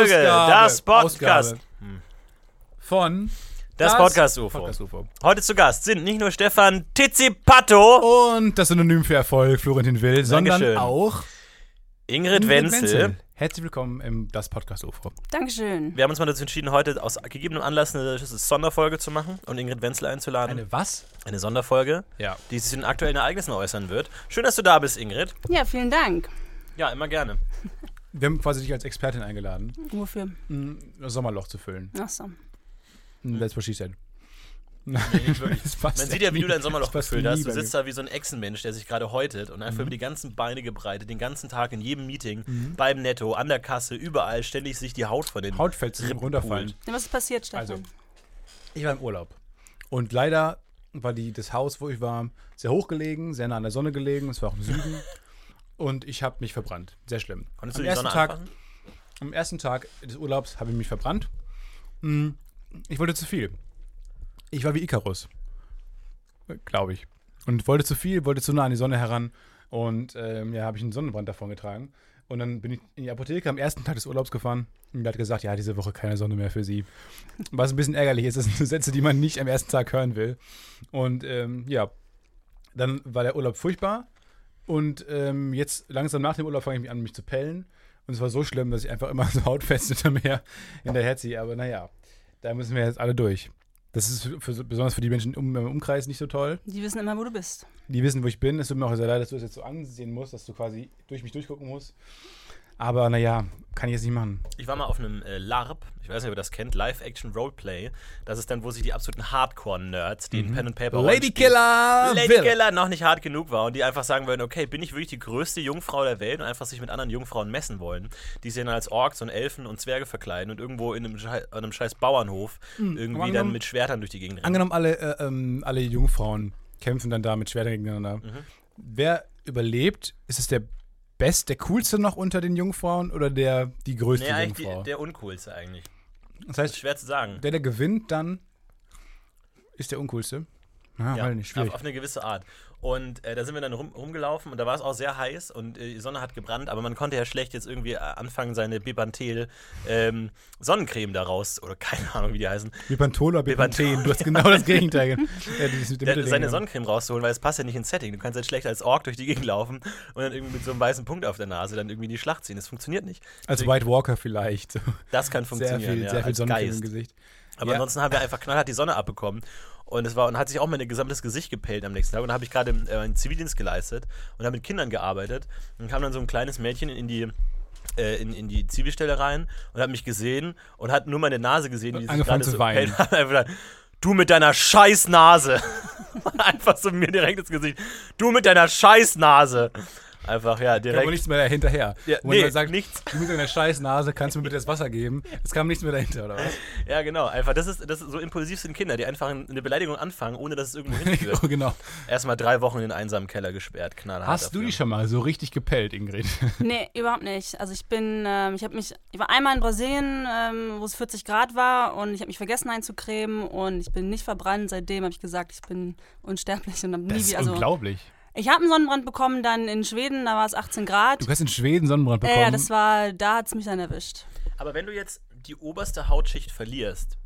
Folge Ausgabe. das Podcast. Ausgabe. Von Das, Podcast UFO. Podcast UFO. Heute zu Gast sind nicht nur Stefan Tizzipato, Und das Synonym für Erfolg, Florentin Will, sondern Dankeschön. auch Ingrid, Ingrid Wenzel. Herzlich willkommen im Das Podcast UFO. Dankeschön. Wir haben uns mal dazu entschieden, heute aus gegebenem Anlass eine Sonderfolge zu machen und Ingrid Wenzel einzuladen. Eine was? Eine Sonderfolge, Ja. die sich zu den aktuellen Ereignissen äußern wird. Schön, dass du da bist, Ingrid. Ja, vielen Dank. Ja, immer gerne. Wir haben quasi dich als Expertin eingeladen, Wofür? das Sommerloch zu füllen. Achso. That's what she said. nicht wirklich. Das passt Man sieht ja, wie du dein Sommerloch gefüllt hast. Du sitzt da wie so ein Echsenmensch, der sich gerade häutet und einfach über die ganzen Beine gebreitet, den ganzen Tag in jedem Meeting, beim Netto, an der Kasse, überall ständig sich die Haut von den Hautfetzen Rippen runterfallen. Ja, was ist passiert, Stefan? Also, Ich war im Urlaub. Und leider war die, das Haus, wo ich war, sehr hoch gelegen, sehr nah an der Sonne gelegen. Es war auch im Süden. Und ich habe mich verbrannt. Sehr schlimm. Konntest am du die ersten Sonne Tag, anfassen? Am ersten Tag des Urlaubs habe ich mich verbrannt. Hm, Ich wollte zu viel. Ich war wie Icarus. Glaube ich. Und wollte zu viel, wollte zu nah an die Sonne heran. Und ähm, ja, habe ich einen Sonnenbrand davon getragen. Und dann bin ich in die Apotheke am ersten Tag des Urlaubs gefahren und der hat gesagt, ja, diese Woche keine Sonne mehr für sie. Was ein bisschen ärgerlich ist, das sind so Sätze, die man nicht am ersten Tag hören will. Und ähm, ja, dann war der Urlaub furchtbar. Und ähm, jetzt langsam nach dem Urlaub fange ich mich an, mich zu pellen. Und es war so schlimm, dass ich einfach immer so hautfest hinter mir hinterherziehe. Aber naja, da müssen wir jetzt alle durch. Das ist für, besonders für die Menschen im Umkreis nicht so toll. Die wissen immer, wo du bist. Die wissen, wo ich bin. Es tut mir auch sehr leid, dass du das jetzt so ansehen musst, dass du quasi durch mich durchgucken musst. Aber naja, kann ich jetzt nicht machen. Ich war mal auf einem äh, LARP, ich weiß nicht, ob ihr das kennt, Live-Action-Roleplay. Das ist dann, wo sich die absoluten Hardcore-Nerds, die in Pen and Paper Mhm. Lady Killer! Lady Will. Killer noch nicht hart genug war und die einfach sagen würden, okay, bin ich wirklich die größte Jungfrau der Welt und einfach sich mit anderen Jungfrauen messen wollen, die sich dann als Orks und Elfen und Zwerge verkleiden und irgendwo in einem, Schei an einem scheiß Bauernhof irgendwie aber dann mit Schwertern durch die Gegend rennen. Angenommen, alle, äh, ähm, alle Jungfrauen kämpfen dann da mit Schwertern gegeneinander. Mhm. Wer überlebt? Ist es der Best, der coolste noch unter den Jungfrauen oder der die größte Nee, eigentlich Jungfrau? die, der uncoolste eigentlich. das heißt, Schwer zu sagen. der, der gewinnt, dann ist der uncoolste. Ah, Ja, weiß nicht, schwierig. auf, auf eine gewisse Art. Und äh, da sind wir dann rum, rumgelaufen und da war es auch sehr heiß und äh, die Sonne hat gebrannt, aber man konnte ja schlecht jetzt irgendwie äh, anfangen, seine Bepantel ähm, Sonnencreme daraus, oder keine Ahnung, wie die heißen, Bepantol oder. Bepanthen? Du hast genau das Gegenteil. ja, der, Mittelding, seine ja. Sonnencreme rauszuholen, weil es passt ja nicht ins Setting. Du kannst halt schlecht als Ork durch die Gegend laufen und dann irgendwie mit so einem weißen Punkt auf der Nase dann irgendwie in die Schlacht ziehen. Das funktioniert nicht. Als Deswegen- White Walker vielleicht. Das kann Sehr funktionieren, viel, ja, sehr viel Sonnencreme Geist. im Gesicht. Aber Ja. ansonsten haben wir einfach knallhart die Sonne abbekommen. Und es war und hat sich auch mein gesamtes Gesicht gepellt am nächsten Tag. Und da habe ich gerade äh, einen Zivildienst geleistet und habe mit Kindern gearbeitet. Und kam dann so ein kleines Mädchen in die, äh, in, in die Zivilstelle rein und hat mich gesehen und hat nur meine Nase gesehen, sie sich gerade zu so weinen. gesagt, Du mit deiner scheiß Nase. Einfach so mir direkt ins Gesicht. Du mit deiner scheiß Nase. Einfach, ja, direkt. kam nichts mehr dahinterher. Ja, Wo nee, man sagt, nichts. du mit deiner scheiß Nase kannst du mir bitte das Wasser geben. Es kam nichts mehr dahinter, oder was? Ja, genau. Einfach, das ist, das ist so impulsiv sind Kinder, die einfach eine Beleidigung anfangen, ohne dass es irgendwo hinführt. oh, genau. Erstmal drei Wochen in den einsamen Keller gesperrt, knallhart. Hast du dafür. die schon mal so richtig gepellt, Ingrid? Nee, überhaupt nicht. Also ich bin, ähm, ich habe mich, ich war einmal in Brasilien, ähm, wo es 40 Grad war und ich habe mich vergessen einzucremen und ich bin nicht verbrannt. Seitdem habe ich gesagt, ich bin unsterblich und habe nie Das ist wieder. Also unglaublich. Ich habe einen Sonnenbrand bekommen dann in Schweden, da war es 18 Grad. Du hast in Schweden Sonnenbrand Ja, bekommen. ja, das war, da hat es mich dann erwischt. Aber wenn du jetzt die oberste Hautschicht verlierst,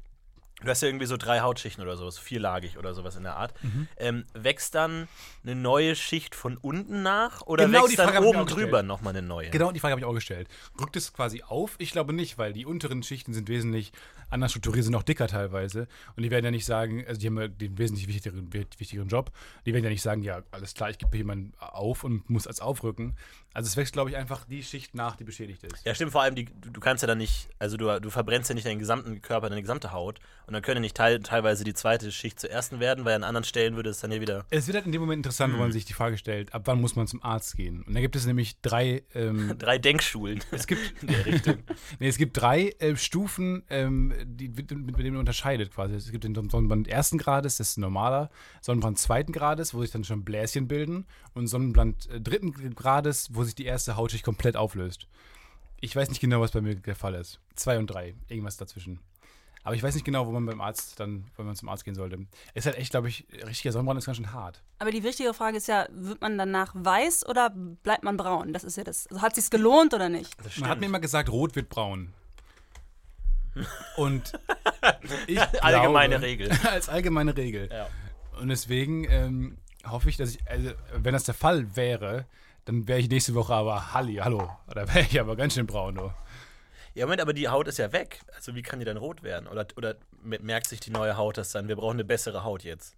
du hast ja irgendwie so drei Hautschichten oder sowas, vierlagig oder sowas in der Art, Mhm. ähm, wächst dann eine neue Schicht von unten nach oder Genau die wächst dann oben drüber nochmal eine neue? Genau, die Frage habe ich auch gestellt. Rückt es quasi auf? Ich glaube nicht, weil die unteren Schichten sind wesentlich anders strukturiert, sind auch dicker teilweise. Und die werden ja nicht sagen, also die haben ja den wesentlich wichtigeren, wichtigeren Job. Die werden ja nicht sagen, ja, alles klar, ich gebe jemanden auf und muss als aufrücken. Also es wächst, glaube ich, einfach die Schicht nach, die beschädigt ist. Ja, stimmt, vor allem, die, du, kannst ja dann nicht, also du, du verbrennst ja nicht deinen gesamten Körper, deine gesamte Haut und dann können ja nicht teil, teilweise die zweite Schicht zur ersten werden, weil an anderen Stellen würde es dann hier wieder Es wird halt in dem Moment interessant, Mhm. wo man sich die Frage stellt, ab wann muss man zum Arzt gehen? Und da gibt es nämlich drei ähm, drei Denkschulen Es gibt, in der Richtung. nee, es gibt drei äh, Stufen, ähm, die, mit, man unterscheidet quasi. Es gibt den Sonnenbrand ersten Grades, das ist ein normaler, Sonnenbrand zweiten Grades, wo sich dann schon Bläschen bilden und Sonnenbrand äh, dritten Grades, wo sich die erste Hautschicht komplett auflöst. Ich weiß nicht genau, was bei mir der Fall ist. Zwei und drei, irgendwas dazwischen. Aber ich weiß nicht genau, wo man beim Arzt dann, wenn man zum Arzt gehen sollte. Ist halt echt, glaube ich, richtiger Sonnenbrand ist ganz schön hart. Aber die wichtige Frage ist ja, wird man danach weiß oder bleibt man braun? Das ist ja das. Also hat sich's gelohnt oder nicht? Man hat mir immer gesagt, rot wird braun. Und ich Allgemeine glaube, Regel. Als allgemeine Regel. Ja. Und deswegen ähm, hoffe ich, dass ich, also wenn das der Fall wäre, dann wäre ich nächste Woche aber Halli, hallo. Da wäre ich aber ganz schön braun. Oh. Ja, Moment, aber die Haut ist ja weg. Also wie kann die dann rot werden? Oder, oder merkt sich die neue Haut das dann? Wir brauchen eine bessere Haut jetzt.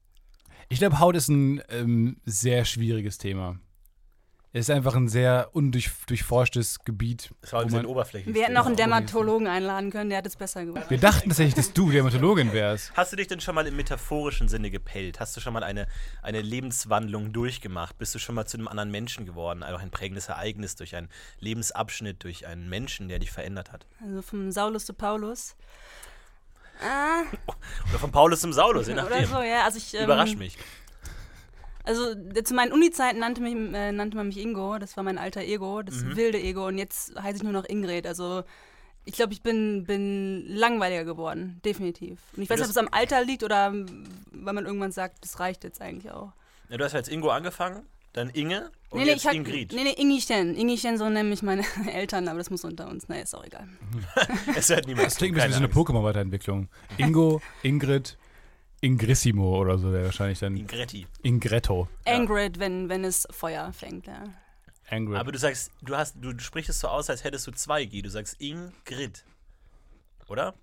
Ich glaube, Haut ist ein ähm, sehr schwieriges Thema. Es ist einfach ein sehr undurchforschtes Gebiet. Das war ein bisschen oberflächlich. Wir hätten noch einen Dermatologen einladen können, der hat es besser gemacht. Wir dachten tatsächlich, dass du Dermatologin wärst. Hast du dich denn schon mal im metaphorischen Sinne gepellt? Hast du schon mal eine, eine Lebenswandlung durchgemacht? Bist du schon mal zu einem anderen Menschen geworden? Also ein prägendes Ereignis durch einen Lebensabschnitt, durch einen Menschen, der dich verändert hat? Also vom Saulus zu Paulus. Ah, Oder von Paulus zum Saulus, je oder nachdem. so, ja. Also ich, ähm, Überrasch mich. Also äh, zu meinen Uni-Zeiten nannte, mich, äh, nannte man mich Ingo, das war mein alter Ego, das Mhm. wilde Ego und jetzt heiße ich nur noch Ingrid. Also ich glaube, ich bin, bin langweiliger geworden, definitiv. Und ich weiß nicht, ob es am Alter liegt oder weil man irgendwann sagt, das reicht jetzt eigentlich auch. Ja, du hast als Ingo angefangen, dann Inge und nee, nee, jetzt ich hab, Ingrid. Nee, nee, Ingichen. Ingichen, so nennen mich meine Eltern, aber das muss unter uns. Nee, ist auch egal. Es hört niemand Das klingt ein bisschen wie so eine Pokémon-Weiterentwicklung. Ingo, Ingrid, Ingrissimo oder so wäre wahrscheinlich dann. Ingretti. Ingretto. Ja. Ingrid, wenn, wenn es Feuer fängt, ja. Angrid. Aber du sagst, du hast, du sprichst es so aus, als hättest du zwei G. Du sagst Ingrid. Oder?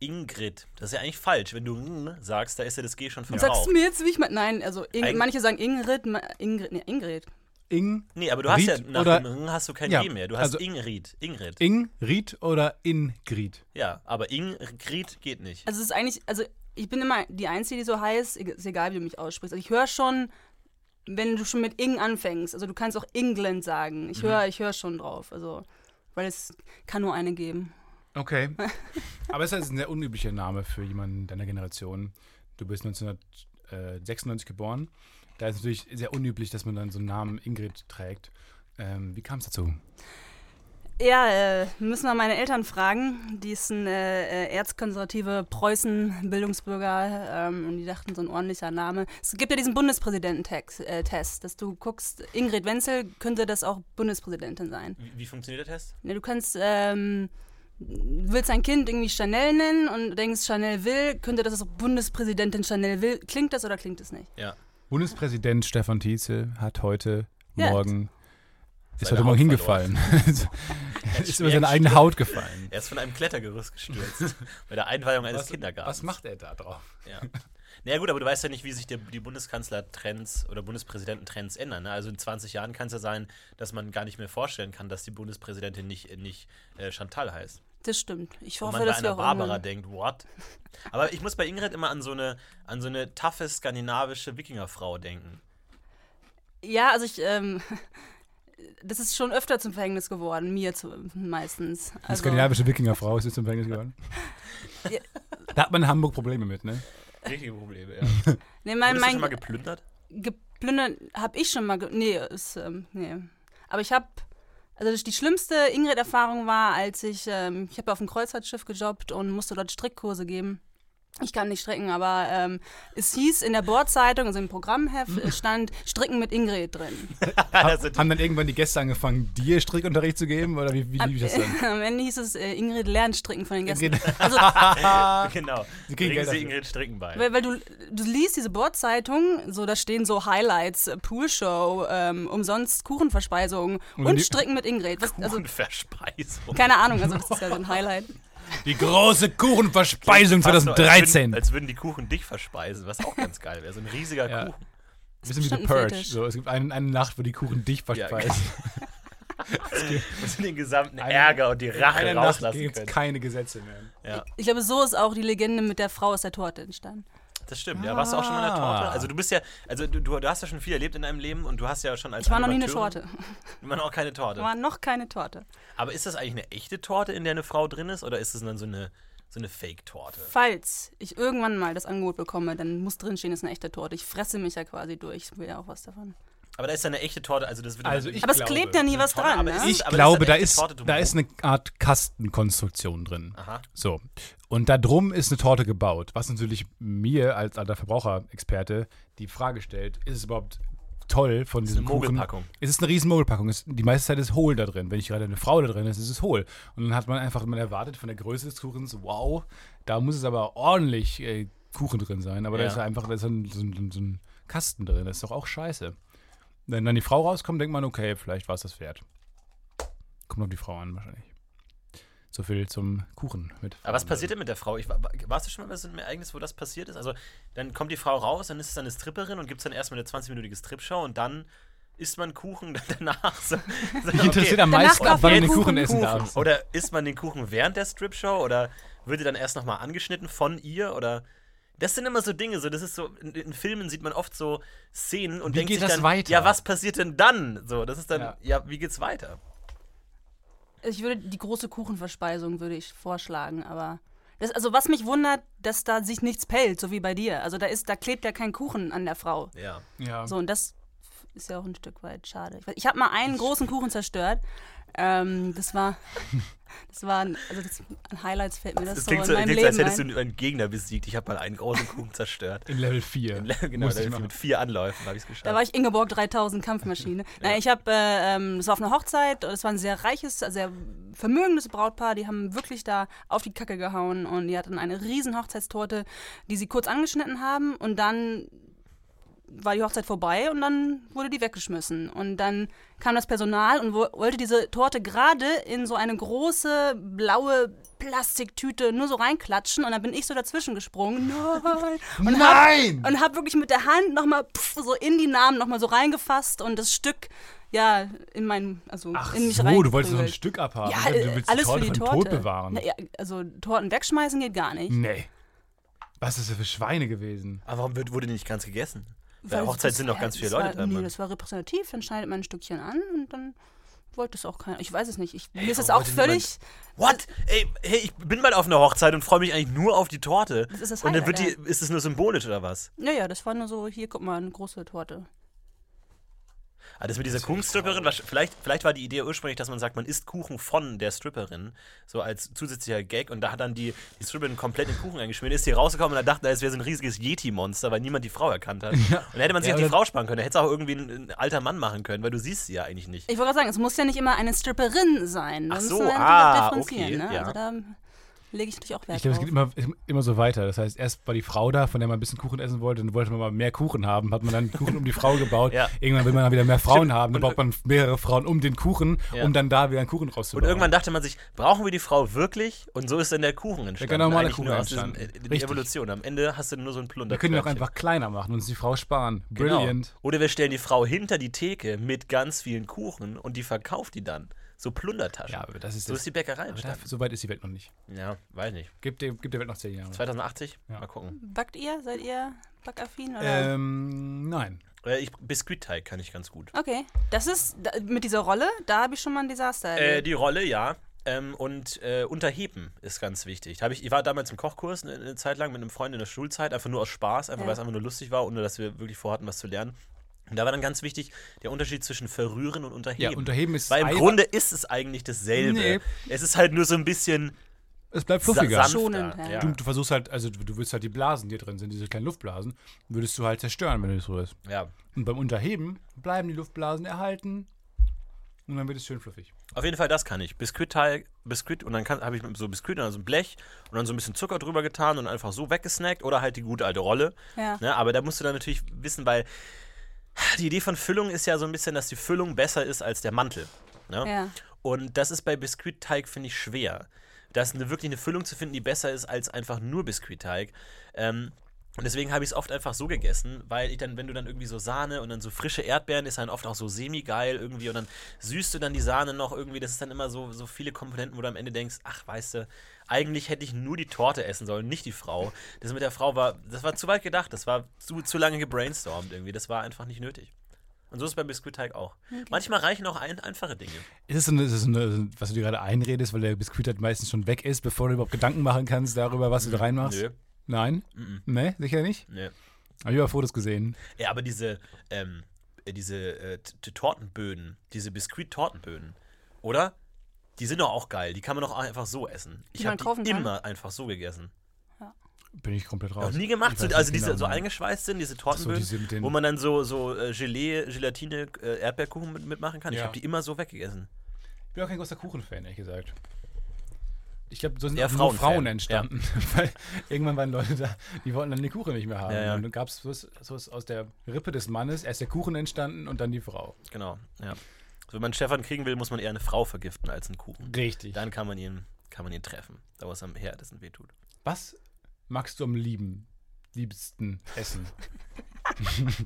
Ingrid. Das ist ja eigentlich falsch. Wenn du N sagst, da ist ja das G schon Sagst verraucht. du mir jetzt, wie ich mein. Nein, also Ing, manche sagen Ingrid, Ingrid, nee, Ingrid. Ing, Nee, aber du hast ja nach oder- dem N hast du kein Ja, G mehr. Du hast also- Ingrid. Ingrid. Ingrid oder Ingrid? ja, aber Ingrid geht nicht. Also es ist eigentlich, also ich bin immer die Einzige, die so heißt, ist egal, wie du mich aussprichst. Also ich höre schon, wenn du schon mit Ing anfängst, also du kannst auch England sagen. Ich höre ich höre schon drauf, also weil es kann nur eine geben. Okay. Aber es ist ein sehr unüblicher Name für jemanden deiner Generation. Du bist 1996 geboren. Da ist es natürlich sehr unüblich, dass man dann so einen Namen Ingrid trägt. Ähm, wie kam es dazu? Ja, äh, müssen wir meine Eltern fragen. Die sind äh, äh, erzkonservative Preußen-Bildungsbürger ähm, und die dachten, so ein ordentlicher Name. Es gibt ja diesen Bundespräsidenten-Test, äh, Test, dass du guckst, Ingrid Wenzel könnte das auch Bundespräsidentin sein. Wie, wie funktioniert der Test? Ja, du kannst, ähm, du willst dein Kind irgendwie Chanel nennen und denkst, Chanel will, könnte das auch Bundespräsidentin Chanel will. Klingt das oder klingt es nicht? Ja. Bundespräsident Stefan Tietze hat heute Ja. Morgen ist heute Morgen Haut verloren. hingefallen. ist über seine eigene Haut gefallen. Er ist von einem Klettergerüst gestürzt. bei der Einweihung eines Kindergartens. was macht er da drauf? Ja. Naja gut, aber du weißt ja nicht, wie sich der, die Bundeskanzler-Trends oder Bundespräsidenten-Trends ändern. Ne? Also in 20 Jahren kann es ja sein, dass man gar nicht mehr vorstellen kann, dass die Bundespräsidentin nicht, nicht äh, Chantal heißt. Das stimmt. Ich Und hoffe, man bei dass wir einer auch Barbara denkt, what? Aber ich muss bei Ingrid immer an so eine, an so eine taffe skandinavische Wikingerfrau denken. Ja, also ich, ähm, das ist schon öfter zum Verhängnis geworden, mir zu, meistens. Eine Also, skandinavische Wikingerfrau ist jetzt zum Verhängnis geworden. Ja. Da hat man in Hamburg Probleme mit, ne? Richtige Probleme, ja. nee, mein, Wurdest du schon mal geplündert? geplündert habe ich schon mal, ge nee, ist, ähm, nee. Aber ich habe, also die schlimmste Ingrid-Erfahrung war, als ich, ähm, ich habe auf einem Kreuzfahrtschiff gejobbt und musste dort Strickkurse geben. Ich kann nicht stricken, aber ähm, es hieß in der Bordzeitung, also im Programmheft, stand Stricken mit Ingrid drin. sind Haben dann irgendwann die Gäste angefangen, dir Strickunterricht zu geben? Oder wie, wie lief das dann? Am Ende hieß es, äh, Ingrid lernt Stricken von den Gästen. Ingrid- Also, genau. Sie kriegen Bringen Geld Sie. Ingrid Stricken bei. weil, weil du, du liest diese Bordzeitung, so da stehen so Highlights, äh, Poolshow, ähm, umsonst Kuchenverspeisung Und und, Stricken mit Ingrid. Was, also, Kuchenverspeisung. keine Ahnung, also das ist ja so ein Highlight. Die große Kuchenverspeisung Fast so, 2013. Als würden, als würden die Kuchen dich verspeisen, was auch ganz geil wäre. So ein riesiger Ja. Kuchen. Bisschen wie The ein Purge. So, es gibt eine, eine Nacht, wo die Kuchen dich Ja, verspeisen. Und den gesamten Eine- Ärger und die Rache Eine Nacht rauslassen gibt es können. keine Gesetze mehr. Ja, Ich glaube, so ist auch die Legende mit der Frau aus der Torte entstanden. Das stimmt. Ja, warst du auch schon mal in der Ah. Torte? Also du bist ja, also du, du, du hast ja schon viel erlebt in deinem Leben und du hast ja schon als Ich war noch nie eine Torte. Immer noch keine Torte. War noch keine Torte. Aber ist das eigentlich eine echte Torte, in der eine Frau drin ist, oder ist es dann so eine, so eine Fake-Torte? Falls ich irgendwann mal das Angebot bekomme, dann muss drinstehen, ist eine echte Torte. Ich fresse mich ja quasi durch. Ich will ja auch was davon. Aber da ist ja eine echte Torte, also das wird Also ich Aber es glaube, klebt ja nie was Torte, dran, aber ne? es Ich aber glaube, ist da eine echte ist, Torte da ist eine Art Kastenkonstruktion drin. Aha. So. Und da drum ist eine Torte gebaut, was natürlich mir als alter Verbraucherexperte die Frage stellt, ist es überhaupt toll von ist diesem eine Kuchen? Mogelpackung. Es ist eine riesen Mogelpackung. Es, die meiste Zeit ist hohl da drin. Wenn nicht gerade eine Frau da drin ist, ist es hohl. Und dann hat man einfach, man erwartet von der Größe des Kuchens, wow, da muss es aber ordentlich äh, Kuchen drin sein. Aber da Ja. ist einfach da ist ein, so, so ein Kasten drin. Das ist doch auch scheiße. Wenn dann die Frau rauskommt, denkt man, okay, vielleicht war es das wert. Kommt auf die Frau an, wahrscheinlich. So viel zum Kuchen mit. Aber was passiert denn mit der Frau? Ich, war- warst du schon mal bei so einem Ereignis, wo das passiert ist? Also, dann kommt die Frau raus, dann ist es eine Stripperin und gibt es dann erstmal eine 20-minütige Stripshow und dann isst man Kuchen danach. So, so, Mich interessiert am meisten, wann man den Kuchen Kuchen. essen darfst. Oder isst man den Kuchen während der Stripshow oder wird er dann erst nochmal angeschnitten von ihr? Oder. Das sind immer so Dinge, so das ist so, in, in Filmen sieht man oft so Szenen und Wie denkt geht sich das dann, weiter? ja, was passiert denn dann? So, das ist dann, Ja. ja, wie geht's weiter? Ich würde die große Kuchenverspeisung würde ich vorschlagen, aber das, also was mich wundert, dass da sich nichts pellt, so wie bei dir. Also da ist, da klebt ja kein Kuchen an der Frau. Ja. Ja. So und das ist ja auch ein Stück weit schade. Ich, ich habe mal einen großen Kuchen zerstört. Ähm, das war, das war, ein- also das, an Highlights fällt mir das, Das so klingt in so, meinem klingt so als Leben hättest ein. du einen Gegner besiegt. Ich habe mal einen großen Kuchen zerstört. In Level 4. genau, Musste ich mit machen. vier Anläufen habe ich es geschafft. Da war ich Ingeborg 3000 Kampfmaschine. Naja, ich habe, äh, ähm, das war auf einer Hochzeit, das war ein sehr reiches, sehr vermögendes Brautpaar, die haben wirklich da auf die Kacke gehauen und die hatten eine riesen Hochzeitstorte, die sie kurz angeschnitten haben und dann war die Hochzeit vorbei und dann wurde die weggeschmissen. Und dann kam das Personal und wo, wollte diese Torte gerade in so eine große blaue Plastiktüte nur so reinklatschen und dann bin ich so dazwischen gesprungen. Nein! Und Nein! Hab, und hab wirklich mit der Hand nochmal so in die Namen nochmal so reingefasst und das Stück, ja, in mein, also Ach in mich so, du wolltest noch ein. Stück abhaben. Ja, dachte, du willst alles die Torte für die Torte. Tod bewahren. Na, ja, also Torten wegschmeißen geht gar nicht. Nee. Was ist das für Schweine gewesen? Aber warum wird, wurde die nicht ganz gegessen? Bei der Hochzeit sind noch ganz viele das Leute war. Nee, Mann. das war repräsentativ, dann schneidet man ein Stückchen an und dann wollte es auch keiner. Ich weiß es nicht. Ich, mir ist es auch völlig. What? Ey, hey, ich bin bald auf einer Hochzeit und freue mich eigentlich nur auf die Torte. Das ist das und dann wird die, Highlight, ist es nur symbolisch oder was? Naja, das war nur so, hier, guck mal, eine große Torte. Ah, das mit dieser Kuchenstripperin, vielleicht, vielleicht war die Idee ursprünglich, dass man sagt, man isst Kuchen von der Stripperin, so als zusätzlicher Gag. Und da hat dann die, die Stripperin komplett den Kuchen eingeschmiert, ist hier rausgekommen und da dachte, es wäre so ein riesiges Yeti-Monster, weil niemand die Frau erkannt hat. Und da hätte man sich Ja, auf die Frau sparen können. Da hätte es auch irgendwie ein, ein alter Mann machen können, weil du siehst sie ja eigentlich nicht. Ich wollte gerade sagen, es muss ja nicht immer eine Stripperin sein. Da Ach so, ah, okay, ne? ja. Also da lege ich natürlich auch Wert Ich glaube, es geht immer, immer so weiter. Das heißt, erst war die Frau da, von der man ein bisschen Kuchen essen wollte, dann wollte man mal mehr Kuchen haben, hat man dann Kuchen um die Frau gebaut. Ja. Irgendwann will man dann wieder mehr Frauen Stimmt. haben, dann Und- braucht man mehrere Frauen um den Kuchen, Ja. um dann da wieder einen Kuchen Und rauszubauen. irgendwann dachte man sich, brauchen wir die Frau wirklich? Und so ist dann der Kuchen entstanden. Der normale Eigentlich Kuchen nur entstanden. diesem, äh, die Richtig. Evolution. Am Ende hast du nur so ein Plunder. wir können ihn auch einfach kleiner machen und uns die Frau sparen. Genau. Brilliant. Oder wir stellen die Frau hinter die Theke mit ganz vielen Kuchen und die verkauft die dann. So Plundertaschen. Ja, aber das ist so das- ist die Bäckerei entstanden. so weit ist die Welt noch nicht. Ja, weiß nicht. Gibt der, gibt der Welt noch zehn Jahre. 2080? Ja. Mal gucken. Backt ihr? Seid ihr backaffin? Oder? Ähm, nein. Äh, ich, Biskuitteig kann ich ganz gut. Okay. Das ist, da, mit dieser Rolle, da habe ich schon mal ein Desaster Äh, die Rolle, ja. Ähm, und äh, unterheben ist ganz wichtig. Hab ich, ich war damals im Kochkurs eine, eine Zeit lang mit einem Freund in der Schulzeit, einfach nur aus Spaß, einfach Ja. weil es einfach nur lustig war, ohne dass wir wirklich vorhatten, was zu lernen. Und da war dann ganz wichtig der Unterschied zwischen verrühren und unterheben. Ja, unterheben ist Weil im Grunde ist es eigentlich dasselbe. Nee. Es ist halt nur so ein bisschen Es bleibt fluffiger. Schonend, ja. Du, du versuchst halt, also du, du willst halt die Blasen, die hier drin sind, diese kleinen Luftblasen, würdest du halt zerstören, wenn du das so ist. ja. Und beim Unterheben bleiben die Luftblasen erhalten und dann wird es schön fluffig. Auf jeden Fall, das kann ich. Biskuitteig, Biskuit und dann habe ich mit so Biskuit und so ein Blech und dann so ein bisschen Zucker drüber getan und einfach so weggesnackt oder halt die gute alte Rolle. Ja. Ne, aber da musst du dann natürlich wissen, weil die Idee von Füllung ist ja so ein bisschen, dass die Füllung besser ist als der Mantel. Ne? Ja. Und das ist bei Biskuitteig, finde ich, schwer. Da ist eine, wirklich eine Füllung zu finden, die besser ist als einfach nur Biskuitteig. Ähm, und deswegen habe ich es oft einfach so gegessen, weil ich dann, wenn du dann irgendwie so Sahne und dann so frische Erdbeeren, ist dann oft auch so semi-geil irgendwie und dann süßt du dann die Sahne noch irgendwie. Das ist dann immer so, so viele Komponenten, wo du am Ende denkst, ach, weißt du, eigentlich hätte ich nur die Torte essen sollen, nicht die Frau. Das mit der Frau war, das war zu weit gedacht, das war zu, zu lange gebrainstormt irgendwie. Das war einfach nicht nötig. Und so ist es beim Biskuitteig auch. Manchmal reichen auch ein, einfache Dinge. Ist es so eine, ist es eine, was du dir gerade einredest, weil der Biskuit halt meistens schon weg ist, bevor du überhaupt Gedanken machen kannst darüber, was du da reinmachst? Nö. Nein? Mhm. Nee, sicher nicht? Nee. Habe ich aber Fotos gesehen. Ja, aber diese, ähm, äh, diese äh, Tortenböden, diese Biskuit-Tortenböden, oder? Die sind doch auch geil. Die kann man doch auch einfach so essen. Ich Die man habe die kann? immer einfach so gegessen. Bin ich komplett raus. Noch nie gemacht. Ich So, also diese genau, so eingeschweißt sind, diese Tortenböden, diese mit den- wo man dann so, so äh, Gelee, Gelatine, äh, Erdbeerkuchen mit, mitmachen kann. Ich Ja. habe die immer so weggegessen. Ich bin auch kein großer Kuchenfan, ehrlich gesagt. Ich glaube, so sind auch nur Frauenfan, Frauen entstanden. Weil irgendwann waren Leute da, die wollten dann die Kuchen nicht mehr haben. Ja, ja. Und dann gab es so, so aus der Rippe des Mannes erst der Kuchen entstanden und dann die Frau. Genau, ja. So, wenn man Stefan kriegen will, muss man eher eine Frau vergiften als einen Kuchen. Richtig. Dann kann man ihn, kann man ihn treffen. Da wo es am härtesten wehtut. Was magst du am lieben, liebsten essen?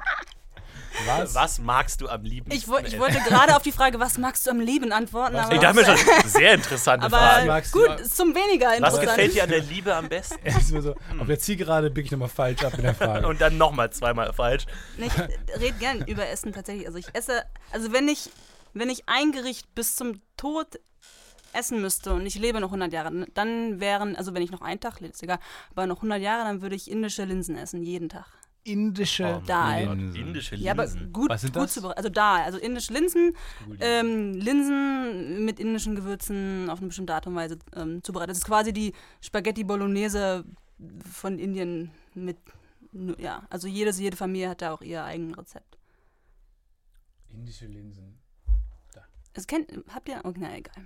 Was? Was magst du am liebsten? Ich, ich wollte gerade auf die Frage, was magst du am Leben antworten, Was- aber, Ich dachte mir schon, sehr interessante aber Frage. magst du- gut, zum weniger Was interessant. gefällt dir an der Liebe am besten? So, auf der Zielgerade biege ich nochmal falsch ab mit der Frage. Und dann nochmal zweimal falsch. Nee, Ich rede gern über Essen tatsächlich. Also ich esse, also wenn ich, wenn ich ein Gericht bis zum Tod essen müsste und ich lebe noch 100 Jahre, dann wären, also wenn ich noch einen Tag lebe, ist egal, aber noch 100 Jahre, dann würde ich indische Linsen essen, jeden Tag. Indische Dal. Linsen. Indische Ja, aber Linsen. gut, Was sind gut das? zubereitet. Also da, also indische Linsen, ähm, Linsen mit indischen Gewürzen auf eine bestimmte Art und Weise ähm, zubereitet. Das ist quasi die Spaghetti Bolognese von Indien mit, ja, also jedes, jede Familie hat da auch ihr eigenes Rezept. Indische Linsen. Es kennt, habt ihr? Oh, na egal.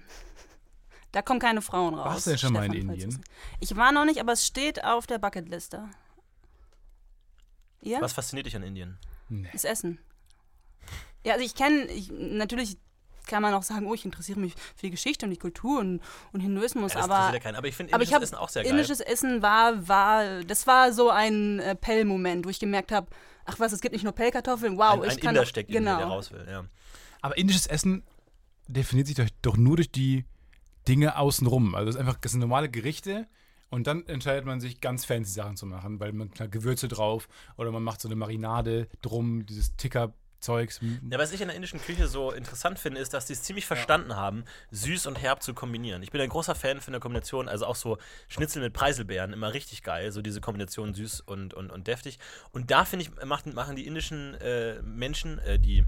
Da kommen keine Frauen raus. Warst du denn schon mal in Stefan, Indien? Ich war noch nicht, aber es steht auf der Bucketliste. Ja? Was fasziniert dich an Indien? Nee. Das Essen. Ja, also ich kenne, ich, natürlich kann man auch sagen, oh, ich interessiere mich für die Geschichte und die Kultur und, und Hinduismus, Ja, das aber, interessiert ja keinen. Aber ich finde indisches habe Essen auch sehr geil. indisches Essen war, war, das war so ein äh, Pell-Moment, wo ich gemerkt habe, ach was, es gibt nicht nur Pellkartoffeln, wow, ein, ein ich kann Inder steckt in genau. mir, der raus will. Ja. Aber indisches Essen definiert sich doch, doch nur durch die Dinge außenrum. Also das, ist einfach, das sind normale Gerichte und dann entscheidet man sich, ganz fancy Sachen zu machen, weil man da Gewürze drauf oder man macht so eine Marinade drum, dieses Ticker-Zeugs. Ja, was ich in der indischen Küche so interessant finde, ist, dass die es ziemlich verstanden haben, süß und herb zu kombinieren. Ich bin ein großer Fan von der Kombination, also auch so Schnitzel mit Preiselbeeren, immer richtig geil, so diese Kombination süß und, und, und deftig. Und da finde ich, machen, machen die indischen äh, Menschen, äh, die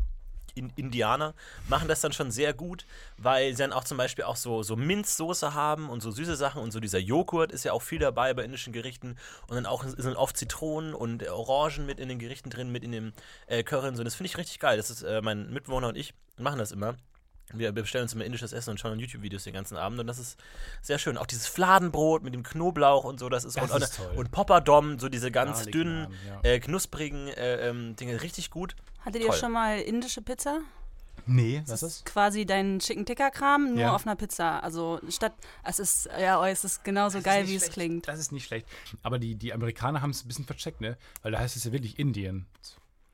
in Indianer machen das dann schon sehr gut, weil sie dann auch zum Beispiel auch so, so Minzsoße haben und so süße Sachen und so dieser Joghurt ist ja auch viel dabei bei indischen Gerichten und dann auch sind oft Zitronen und Orangen mit in den Gerichten drin, mit in dem äh, Curry und so. Das finde ich richtig geil. Das ist äh, mein Mitbewohner und ich machen das immer. Wir bestellen uns immer indisches Essen und schauen YouTube-Videos den ganzen Abend und das ist sehr schön. Auch dieses Fladenbrot mit dem Knoblauch und so, das ist, Das und, ist toll. und Poppadom, so diese ganz Garlic dünnen, ja. äh, knusprigen äh, ähm, Dinge, richtig gut. Hattet ihr Toll. schon mal indische Pizza? Nee, Das ist quasi dein Chicken Tikka Kram, nur Ja. auf einer Pizza. Also statt, es ist, ja, oh, es ist genauso Das ist geil, nicht wie es schlecht. klingt. Das ist nicht schlecht. Aber die, die Amerikaner haben es ein bisschen vercheckt, ne? Weil da heißt es ja wirklich Indien.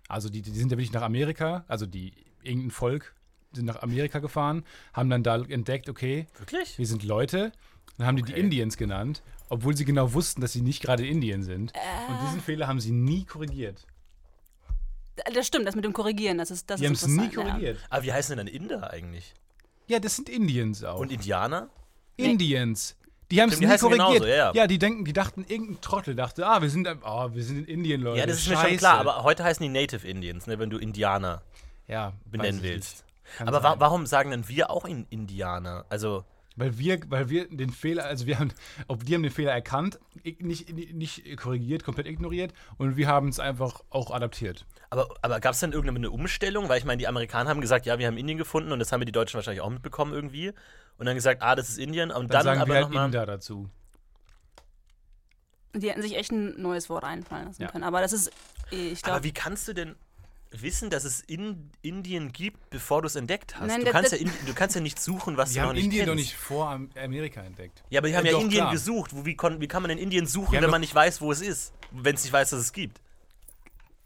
Also die, die sind ja wirklich nach Amerika, also die irgendein Volk sind nach Amerika gefahren, haben dann da entdeckt, okay, Wirklich? wir sind Leute. Dann haben die die Okay. Indiens genannt, obwohl sie genau wussten, dass sie nicht gerade in Indien sind. Äh. Und diesen Fehler haben sie nie korrigiert. Das stimmt, das mit dem Korrigieren, das ist das Die ist haben es nie interessant, ja. korrigiert. Aber wie heißen denn dann Inder eigentlich? Ja. das sind Indiens auch. Und Indianer? Indiens. Die haben es nie korrigiert. genauso, ja, ja. die denken, die dachten, irgendein Trottel dachte, ah, wir sind, ah, wir sind in Indien, Leute. Ja, das ist mir Scheiße. schon klar, aber heute heißen die Native Indians, ne, wenn du Indianer ja, benennen willst. Aber wa warum sagen denn wir auch in Indianer? Also, Weil wir, weil wir den Fehler, also wir haben, ob die haben den Fehler erkannt, nicht, nicht korrigiert, komplett ignoriert und wir haben es einfach auch adaptiert. aber, aber gab es denn irgendeine Umstellung? Weil ich meine, die Amerikaner haben gesagt, ja, wir haben Indien gefunden und das haben wir die Deutschen wahrscheinlich auch mitbekommen irgendwie. Und dann gesagt, ah, das ist Indien. Und Dann, dann, sagen aber wir halt nochmal. Inder dazu. Die hätten sich echt ein neues Wort einfallen lassen Ja. können. Aber das ist, eh, ich Aber glaube, wie kannst du denn wissen, dass es in Indien gibt, bevor du es entdeckt hast? Nein, du, das- kannst ja in, du kannst ja nicht suchen, was Die du noch haben nicht Indien kennst. doch nicht vor Am- Amerika entdeckt. Ja, aber die haben Äh, ja doch, Indien klar. gesucht. Wo, wie, kon, wie kann man in Indien suchen, wenn doch- man nicht weiß, wo es ist? Wenn es nicht weiß, dass es gibt?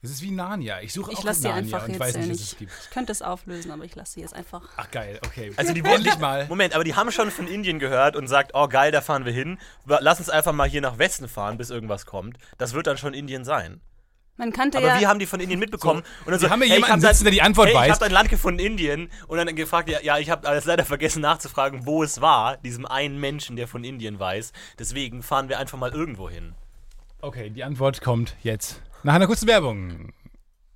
Das ist wie Narnia. Ich suche ich auch lasse Narnia einfach und jetzt weiß ja nicht, was nicht. es gibt. Ich könnte es auflösen, aber ich lasse sie jetzt einfach. Ach geil, okay. Also die Endlich wurden mal. Moment, aber die haben schon von Indien gehört und sagt, oh geil, da fahren wir hin. Lass uns einfach mal hier nach Westen fahren, bis irgendwas kommt. Das wird dann schon Indien sein. Man kannte Aber ja. wie haben die von Indien mitbekommen? und dann wir haben hier hey, jemanden hab sitzen, der die Antwort hey, weiß. Ich habe ein Land gefunden, Indien. Und dann gefragt, ja, ja ich habe alles leider vergessen nachzufragen, wo es war, diesem einen Menschen, der von Indien weiß. Deswegen fahren wir einfach mal irgendwo hin. Okay, die Antwort kommt jetzt. Nach einer kurzen Werbung.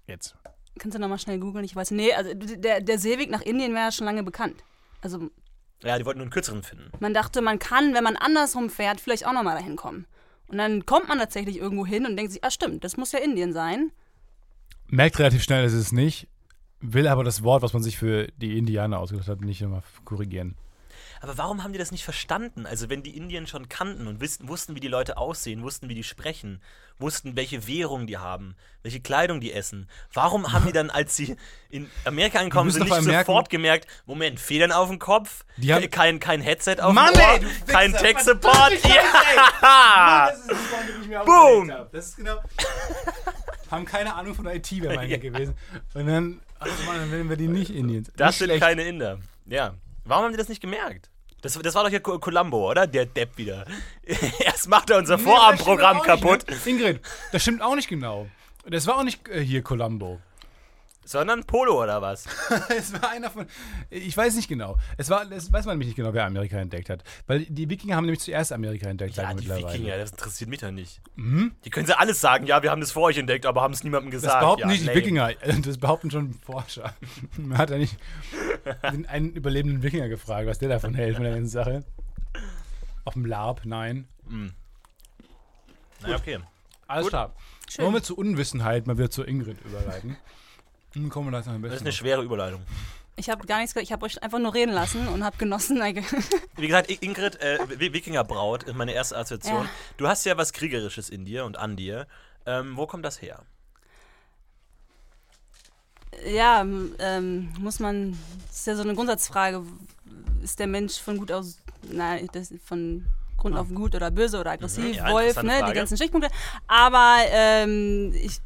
Jetzt. Kannst du nochmal schnell googeln? Ich weiß Nee, also der, der Seeweg nach Indien wäre ja schon lange bekannt. Also Ja, die wollten nur einen kürzeren finden. man dachte, man kann, wenn man andersrum fährt, vielleicht auch nochmal dahin kommen. Und dann kommt man tatsächlich irgendwo hin und denkt sich, ah stimmt, das muss ja Indien sein. Merkt relativ schnell, dass es nicht, will aber das Wort, was man sich für die Indianer ausgedacht hat, nicht nochmal korrigieren. Aber warum haben die das nicht verstanden? Also, wenn die Indien schon kannten und wissen, wussten, wie die Leute aussehen, wussten, wie die sprechen, wussten, welche Währung die haben, welche Kleidung die essen, warum haben die dann, als sie in Amerika angekommen sind, nicht sofort gemerkt, Moment, Federn auf dem Kopf, Die haben- kein, kein Headset auf Mann, dem Ohr, ey, du kein Tech-Support, ja! Das ist das, woran ich mich Boom! hab. Das ist genau. haben keine Ahnung von IT, wäre meine Ja. gewesen. Und dann, ach Mann, dann wählen wir die nicht Indiens. Das Nicht sind schlecht. keine Inder. Ja. Warum haben die das nicht gemerkt? Das, das war doch hier Co- Columbo, oder? Der Depp wieder. Erst macht er unser Nee, Vorabendprogramm kaputt, Nicht, ne? Ingrid, das stimmt auch nicht genau. Das war auch nicht äh, hier Columbo. Sondern Polo oder was? es war einer von. Ich weiß nicht genau. Es war, es weiß man nämlich nicht genau, wer Amerika entdeckt hat. Weil die Wikinger haben nämlich zuerst Amerika entdeckt. Ja, sagen die mittlerweile. Wikinger, das interessiert mich doch nicht. Die können sie alles sagen, ja, wir haben das vor euch entdeckt, aber haben es niemandem gesagt. Das behaupten ja, nicht die lame. Wikinger, das behaupten schon Forscher. Man hat ja nicht den einen überlebenden Wikinger gefragt, was der davon hält von der ganzen Sache. Auf dem Lab, nein. Na, okay. Alles Gut. klar. Schön. Wollen wir zur Unwissenheit mal wieder zu Ingrid überleiten? Kommen wir das noch ein Das ist eine schwere Überleitung. Ich habe gar nichts gehört, ich habe euch einfach nur reden lassen und habe genossen. Wie gesagt, Ingrid, äh, Wikingerbraut ist meine erste Assoziation. Ja. Du hast ja was Kriegerisches in dir und an dir. Ähm, wo kommt das her? ja, ähm, muss man, das ist ja so eine Grundsatzfrage, ist der Mensch von gut aus, nein, das von Grund auf gut oder böse oder aggressiv, Mhm. Ja, Wolf, ne, Frage. die ganzen Stichpunkte. Aber ähm, ich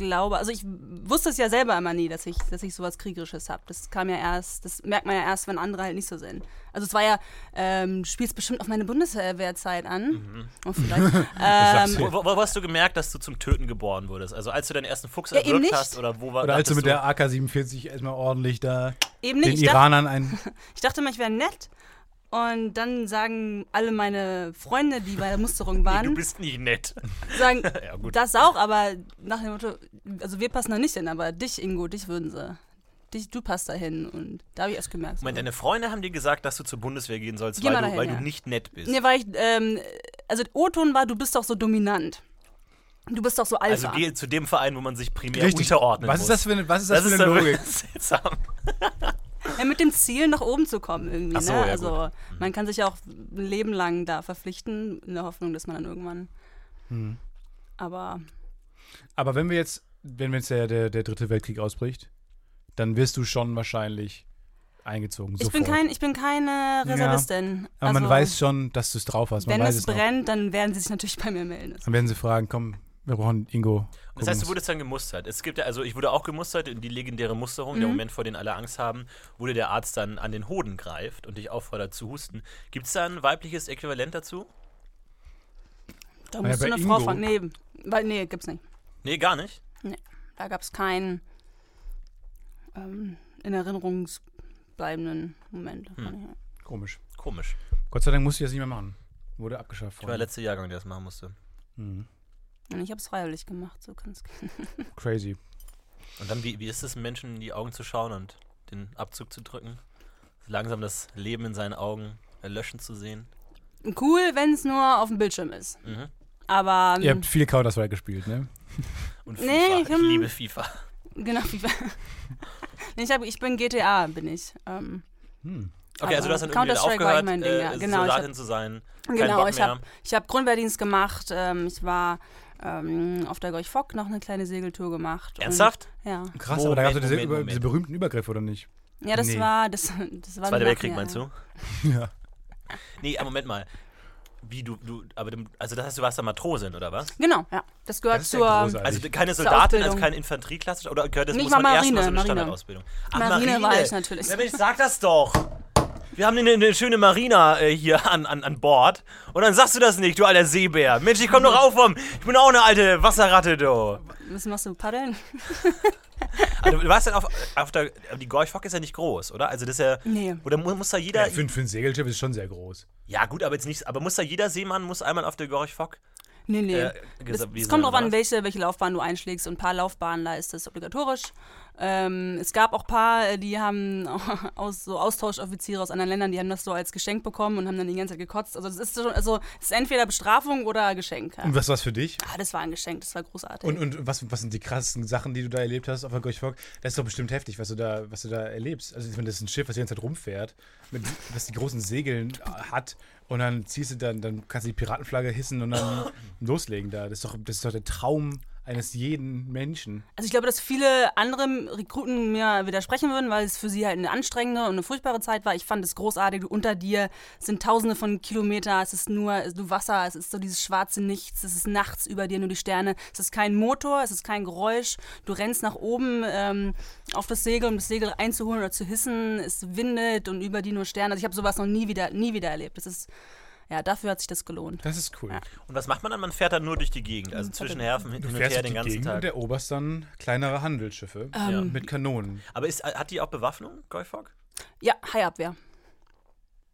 glaube, also ich wusste es ja selber immer nie, dass ich, dass ich sowas Kriegerisches habe. Das kam ja erst, das merkt man ja erst, wenn andere halt nicht so sind. Also es war ja, ähm, du spielst bestimmt auf meine Bundeswehrzeit an. Mhm. Vielleicht, sagst ähm. Wo, wo, hast du gemerkt, dass du zum Töten geboren wurdest? Also als du deinen ersten Fuchs Ja, eben erwürgt nicht. hast oder wo war Oder als du mit der AK-47 erstmal ordentlich da eben den nicht. Ich dachte, Iranern ein. Ich dachte immer, ich wäre nett. Und dann sagen alle meine Freunde, die bei der Musterung du waren, bist nicht nett. sagen, Ja, gut. das auch, aber nach dem Motto, also wir passen da nicht hin, aber dich, Ingo, dich würden sie. Dich, du passt da hin. Und da habe ich erst gemerkt. So. Moment, deine Freunde haben dir gesagt, dass du zur Bundeswehr gehen sollst, Geh weil, mal du, dahin, weil ja. du nicht nett bist. Nee, weil ich, ähm, also O-Ton war, du bist doch so dominant. Du bist doch so also Alpha. geh zu dem Verein, wo man sich primär Richtig. unterordnen Was muss. ist das für eine, was ist das Das für ist eine Logik? Ja, mit dem Ziel, nach oben zu kommen irgendwie. Ach so, ne? ja, also gut. man kann sich ja auch ein Leben lang da verpflichten, in der Hoffnung, dass man dann irgendwann. Hm. Aber Aber wenn wir jetzt, wenn jetzt der, der, der dritte Weltkrieg ausbricht, dann wirst du schon wahrscheinlich eingezogen. ich bin, kein, ich bin keine Reservistin. Aber man Also, weiß schon, dass du es drauf hast. Man Wenn weiß es es noch. brennt, dann werden sie sich natürlich bei mir melden. Dann werden sie fragen, komm, wir brauchen Ingo. Das heißt, du wurdest dann gemustert. Es gibt ja, also ich wurde auch gemustert in die legendäre Musterung, der Mhm. Moment, vor den alle Angst haben, wo dir der Arzt dann an den Hoden greift und dich auffordert zu husten. Gibt es da ein weibliches Äquivalent dazu? Da Ah ja, musst du eine Frau Ingo- fragen. Nee, weil, nee, gibt's nicht. Nee, gar nicht. Da gab es keinen ähm, in Erinnerungsbleibenden Moment. Hm. uns. Komisch. Komisch. Gott sei Dank musste ich das nicht mehr machen. Wurde abgeschafft. Ich war der letzte Jahrgang, der das machen musste. Mhm. Und ich habe es freiwillig gemacht, so kann's gehen. Crazy. Und dann, wie, wie ist es, Menschen in die Augen zu schauen und den Abzug zu drücken? Langsam das Leben in seinen Augen erlöschen zu sehen? Cool, wenn es nur auf dem Bildschirm ist. Mhm. Aber ähm, Ihr habt viel Counter-Strike gespielt, ne? Und Nee, FIFA. ich ich hab- liebe FIFA. genau, wie nee, ich, hab, ich bin GTA, bin ich. Ähm, Hm. Okay, also du hast dann irgendwie wieder Counter-Strike war aufgehört, Ding, äh, ja. Genau, ich Soldatin zu sein. Genau, Bock ich habe ich hab Grundwehrdienst gemacht. Ähm, ich war ähm, auf der Gorch Fock noch eine kleine Segeltour gemacht. und- Ernsthaft? Ja. Krass, aber da gab es Moment, diese, Moment, über, Moment. diese berühmten Übergriffe, oder nicht? Ja, das Nee. war das, das war Zweiter Weltkrieg, meinst du? Ja. Nee, aber Moment mal. Wie du, du, aber also das heißt, du warst da Matrosin, oder was? Genau, ja. Das gehört Das zur. Also keine Soldatin, also keine Infanterie klassisch, oder gehört das Nicht muss man mal Marine, mal so eine Marine. Standardausbildung? Ach, Marine war ich natürlich. Ja, Mensch, sag das doch. Wir haben eine, eine schöne Marina äh, hier an, an, an Bord. Und dann sagst du das nicht, du alter Seebär. Mensch, ich komm doch auf vom. Ich bin auch eine alte Wasserratte, du. Was machst du, paddeln? Also, du warst dann auf, auf der. aber Die Gorch Fock ist ja nicht groß, oder? Also das ist ja. Nee. Oder mu- muss da jeder. ja für, für ein Segelschiff ist es schon sehr groß. Ja, gut, aber jetzt nicht. Aber muss da jeder Seemann muss einmal auf der Gorch Fock? Nee, nee. Äh, Es, kommt drauf an, welche, welche Laufbahn du einschlägst. Und ein paar Laufbahnen, da ist das obligatorisch. Ähm, es gab auch ein paar, äh, die haben aus, so Austauschoffiziere aus anderen Ländern, die haben das so als Geschenk bekommen und haben dann die ganze Zeit gekotzt. Also, das ist, schon, also, es ist entweder Bestrafung oder Geschenk. Ja. Und was war's für dich? Ah, das war ein Geschenk, das war großartig. Und, und was, was sind die krassesten Sachen, die du da erlebt hast auf der Gorch-Fock? Das ist doch bestimmt heftig, was du da, was du da erlebst. Also ich meine, das ist ein Schiff, was die ganze Zeit rumfährt, mit, was die großen Segeln hat und dann ziehst du dann, dann kannst du die Piratenflagge hissen und dann loslegen da. Das ist doch, das ist doch der Traum eines jeden Menschen. Also ich glaube, dass viele andere Rekruten mir widersprechen würden, weil es für sie halt eine anstrengende und eine furchtbare Zeit war. Ich fand es großartig. Unter dir sind tausende von Kilometer, es ist nur du Wasser, es ist so dieses schwarze Nichts, es ist nachts über dir nur die Sterne. Es ist kein Motor, es ist kein Geräusch. Du rennst nach oben ähm, auf das Segel, um das Segel einzuholen oder zu hissen. Es windet und über dir nur Sterne. Also ich habe sowas noch nie wieder, nie wieder erlebt. Das ist, ja, dafür hat sich das gelohnt. Das ist cool. Ja. Und was macht man dann? Man fährt dann nur durch die Gegend, also Mhm, zwischen. Häfen hin Du und fährst her durch den die ganzen Gegend und Tag. eroberst dann kleinere Handelsschiffe Ja. mit Kanonen. Aber ist, hat die auch Bewaffnung, Goifog? Ja, Haiabwehr.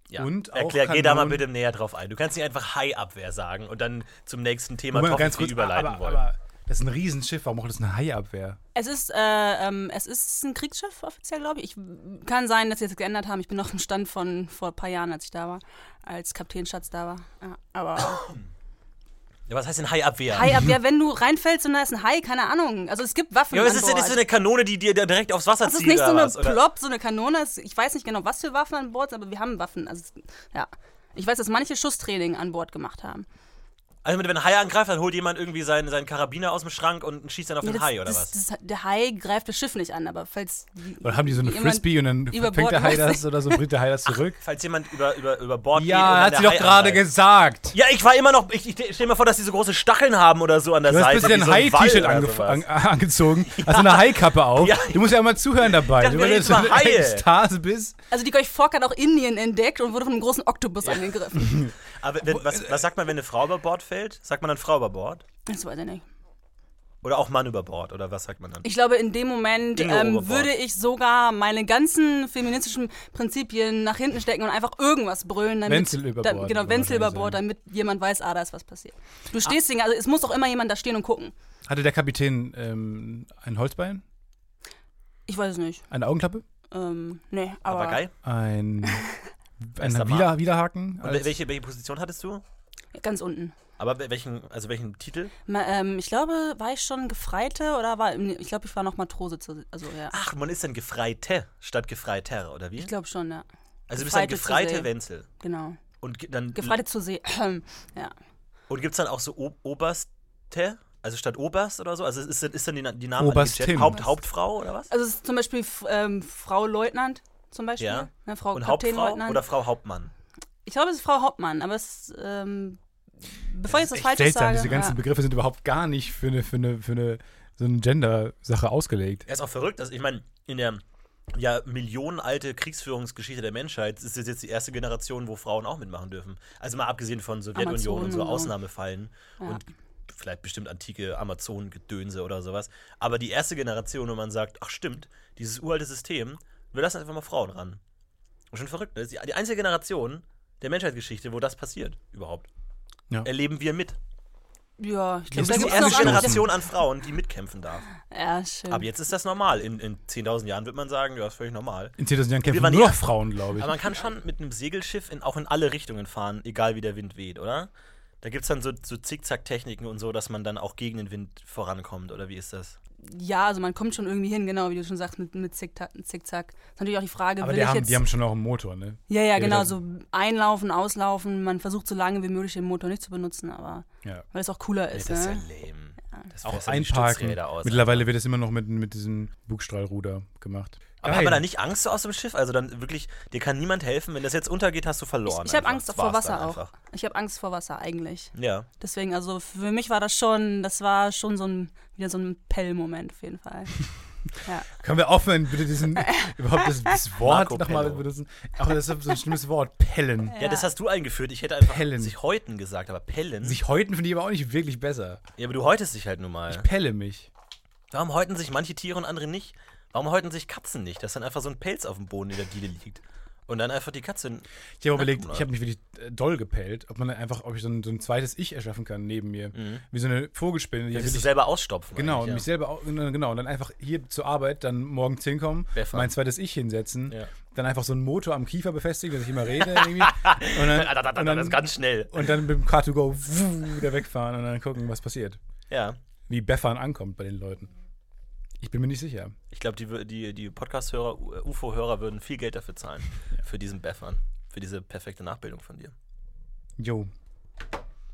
Ja. Und auch Erklär, geh da mal Kanonen- bitte näher drauf ein. Du kannst nicht einfach Hai-Abwehr sagen und dann zum nächsten Thema Moment, Toffifee überleiten aber, wollen. aber das ist ein Riesenschiff, warum macht das eine Haiabwehr? Es ist, äh, ähm, es ist ein Kriegsschiff offiziell, glaube ich. ich. Kann sein, dass sie das geändert haben. Ich bin noch im Stand von vor ein paar Jahren, als ich da war, als Kapitän Schatz da war. Ja, aber ja, was heißt denn Hai-Abwehr? Hai ab, ja, wenn du reinfällst und da ist ein Hai, keine Ahnung. Also es gibt Waffen. ja, was an ist denn das für eine Kanone, die dir da direkt aufs Wasser Das ist zieht nicht so eine was? Plop, so eine Kanone. Es- Ich weiß nicht genau, was für Waffen an Bord sind, aber wir haben Waffen. Also, es- ja. Ich weiß, dass manche Schusstraining an Bord gemacht haben. Also wenn ein Hai angreift, dann holt jemand irgendwie seinen, seinen Karabiner aus dem Schrank und schießt dann auf Nee, den das, Hai oder das, was? Das, der Hai greift das Schiff nicht an, aber falls. Oder haben die so eine Frisbee und dann über fängt der Hai das oder so bringt der Hai das zurück? Falls jemand über, über, über Bord geht und ja, hat sie doch gerade gesagt. Ja, ich war immer noch. Ich, ich stell mir vor, dass die so große Stacheln haben oder so an der Du hast Seite. plötzlich wie ein Hai-T-Shirt sowas. an, angezogen, hast eine Haikappe auf. Ja. Du musst ja immer zuhören dabei, dachte, weil wir du reden so eine. Ekstase bist. Also die Gorch Fock hat auch Indien entdeckt und wurde von einem großen Oktopus angegriffen. Aber wenn, was, was sagt man, wenn eine Frau über Bord fällt? Sagt man dann Frau über Bord? Das weiß ich nicht. Oder auch Mann über Bord? Oder was sagt man dann? Ich glaube, in dem Moment Ingo ähm, würde ich sogar meine ganzen feministischen Prinzipien nach hinten stecken und einfach irgendwas brüllen. Damit, Wenzel über da, Bord, Genau, Wenzel über Bord, damit jemand weiß, ah, da ist was passiert. Du stehst, den- also es muss doch immer jemand da stehen und gucken. Hatte der Kapitän ähm, ein Holzbein? Ich weiß es nicht. Eine Augenklappe? Ähm, nee, aber. Papagei? Ein, Bester ein? Und als- welche, welche Position hattest du? Ganz unten. Aber welchen, also welchen Titel? Ma, ähm, ich glaube, war ich schon Gefreite oder war. Ich glaube, ich war noch Matrose. Zu, also, ja. Ach, man ist dann Gefreite statt Gefreiter, oder wie? Ich glaube schon, ja. also du bist dann Gefreite. Wenzel. Genau. Und dann Gefreite zur See. ja. Und gibt es dann auch so o Oberste? Also statt Oberst oder so? Also ist, dann- ist dann die, die Oberstin. angecheckt? Haupt, Hauptfrau oder was? Also, es ist zum Beispiel ähm, Frau Leutnant, zum Beispiel. Ja. Ne, Frau Und Kapitän Hauptfrau Leutnant. oder Frau Hauptmann? Ich glaube, es ist Frau Hauptmann, aber es. Ähm, bevor ich jetzt Echt Falsches seltsam, sage. diese ganzen ja. Begriffe sind überhaupt gar nicht für eine, für eine, für eine so eine Gender-Sache ausgelegt. Er ist auch verrückt. Also ich meine, in der ja, millionenalte Kriegsführungsgeschichte der Menschheit ist es jetzt die erste Generation, wo Frauen auch mitmachen dürfen. Also mal abgesehen von Sowjetunion Amazonen und so und so. Ausnahmefallen Ja. und vielleicht bestimmt antike Amazonengedönse oder sowas. Aber die erste Generation, wo man sagt, ach stimmt, dieses uralte System, wir lassen einfach mal Frauen ran. Und schon verrückt. Ne? Das ist die, die einzige Generation der Menschheitsgeschichte, wo das passiert überhaupt. Ja. Erleben wir mit. Ja, ich Das glaube, ist da die erste. Generation an Frauen, die mitkämpfen darf. Ja, schön. Aber jetzt ist das normal. In, in 10.000 Jahren wird man sagen, ja, ist völlig normal. In 10.000 Jahren kämpfen waren nur die- noch Frauen, glaube ich. Aber man kann schon mit einem Segelschiff in, auch in alle Richtungen fahren, egal wie der Wind weht, oder? Da gibt es dann so, so Zickzack-Techniken und so, dass man dann auch gegen den Wind vorankommt, oder wie ist das? Ja, also man kommt schon irgendwie hin, genau, wie du schon sagst, mit, mit Zickzack. Zickzack. Ist natürlich auch die Frage, Aber will die ich haben, jetzt. die haben schon auch einen Motor, ne? ja, ja, Ja, genau, das- so einlaufen, auslaufen. Man versucht so lange wie möglich den Motor nicht zu benutzen, aber Ja. weil es auch cooler Nee, ist, das ist ja ne? lame. Das Auch einparken. Aus. Mittlerweile wird das immer noch mit, mit diesem Bugstrahlruder gemacht. Aber Geil. hat man da nicht Angst so aus dem Schiff? Also dann wirklich, dir kann niemand helfen. Wenn das jetzt untergeht, hast du verloren. Ich, ich habe einfach. Angst vor Wasser auch. einfach. Ich habe Angst vor Wasser eigentlich. Ja. Deswegen, also für mich war das schon, das war schon so ein, wieder so ein Pell-Moment auf jeden Fall. ja. Können wir aufhören, bitte diesen, überhaupt das, das Wort nochmal benutzen? Auch das ist so ein schlimmes Wort, Pellen. ja. das hast du eingeführt. Ich hätte einfach Pellen. sich häuten gesagt, aber Pellen. Sich häuten finde ich aber auch nicht wirklich besser. ja, aber du häutest dich halt nun mal. Ich pelle mich. Warum häuten sich manche Tiere und andere nicht? Warum häuten sich Katzen nicht? Dass dann einfach so ein Pelz auf dem Boden in der Diele liegt. Und dann einfach die Katze. Ich habe überlegt, ich habe mich wirklich äh, doll gepellt, ob man einfach, ob ich so ein, so ein zweites Ich erschaffen kann neben mir. Wie so eine Vogelspinne, die Ja, ja, du selber ausstopfen. Genau, und eigentlich, mich selber genau, und dann einfach hier zur Arbeit, dann morgens hinkommen, mein zweites Ich hinsetzen, Ja. dann einfach so einen Motor am Kiefer befestigen, dass ich immer rede irgendwie. Und dann, Ja. und das dann, ist ganz schnell. und dann mit dem Car2Go wuh, wieder wegfahren und dann gucken, was passiert. Ja. Wie Beffern ankommt bei den Leuten. Ich bin mir nicht sicher. Ich glaube, die, die, die Podcast-Hörer, U- UFO-Hörer würden viel Geld dafür zahlen. Für diesen Beffern. Für diese perfekte Nachbildung von dir. Jo,